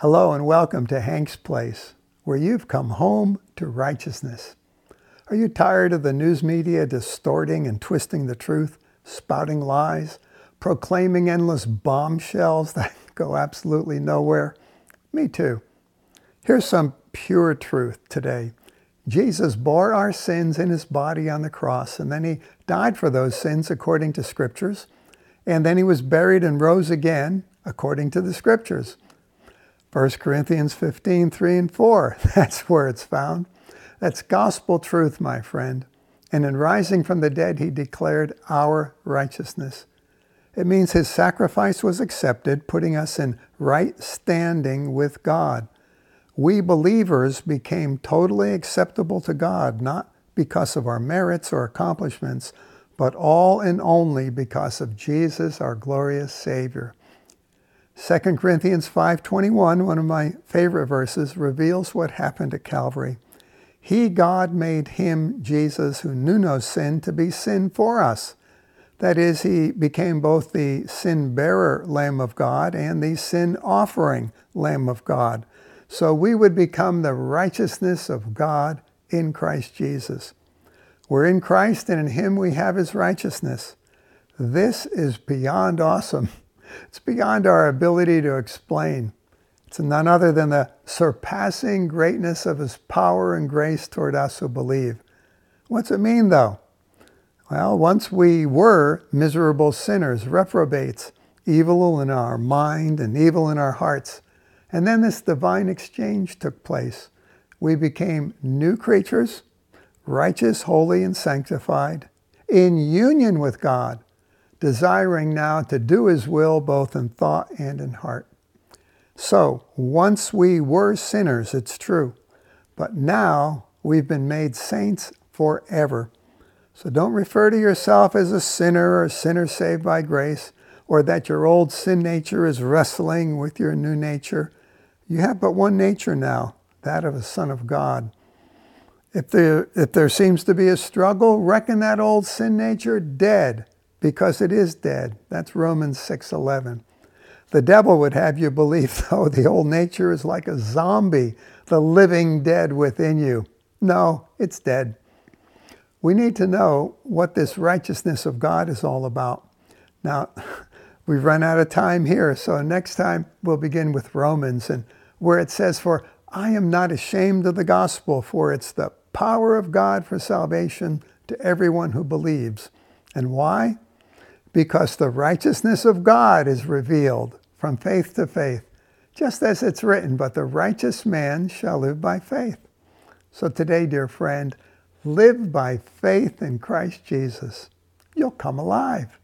Hello and welcome to Hank's Place, where you've come home to righteousness. Are you tired of the news media distorting and twisting the truth, spouting lies, proclaiming endless bombshells that go absolutely nowhere? Me too. Here's some pure truth today. Jesus bore our sins in his body on the cross, and then he died for those sins according to scriptures, and then he was buried and rose again according to the scriptures. 1 Corinthians 15, 3 and 4, that's where it's found. That's gospel truth, my friend. And in rising from the dead, he declared our righteousness. It means his sacrifice was accepted, putting us in right standing with God we believers became totally acceptable to God, not because of our merits or accomplishments, but all and only because of Jesus, our glorious Savior. 2 Corinthians 5:21, one of my favorite verses, reveals what happened at Calvary. He, God, made him, Jesus, who knew no sin, to be sin for us. That is, he became both the sin bearer Lamb of God and the sin offering Lamb of God so we would become the righteousness of God in Christ Jesus. We're in Christ, and in Him we have His righteousness. This is beyond awesome. It's beyond our ability to explain. It's none other than the surpassing greatness of His power and grace toward us who believe. What's it mean, though? Well, once we were miserable sinners, reprobates, evil in our mind and evil in our hearts. And then this divine exchange took place. We became new creatures, righteous, holy, and sanctified, in union with God, desiring now to do His will both in thought and in heart. So, once we were sinners, it's true, but now we've been made saints forever. So don't refer to yourself as a sinner or a sinner saved by grace, or that your old sin nature is wrestling with your new nature. You have but one nature now, that of a son of God. If there, if there seems to be a struggle, reckon that old sin nature dead, because it is dead. That's Romans 6:11. The devil would have you believe, though, the old nature is like a zombie, the living dead within you. No, it's dead. We need to know what this righteousness of God is all about. Now, we've run out of time here, so next time we'll begin with Romans and where it says, For I am not ashamed of the gospel, for it's the power of God for salvation to everyone who believes. And why? Because the righteousness of God is revealed from faith to faith, just as it's written, But the righteous man shall live by faith. So today, dear friend, live by faith in Christ Jesus. You'll come alive.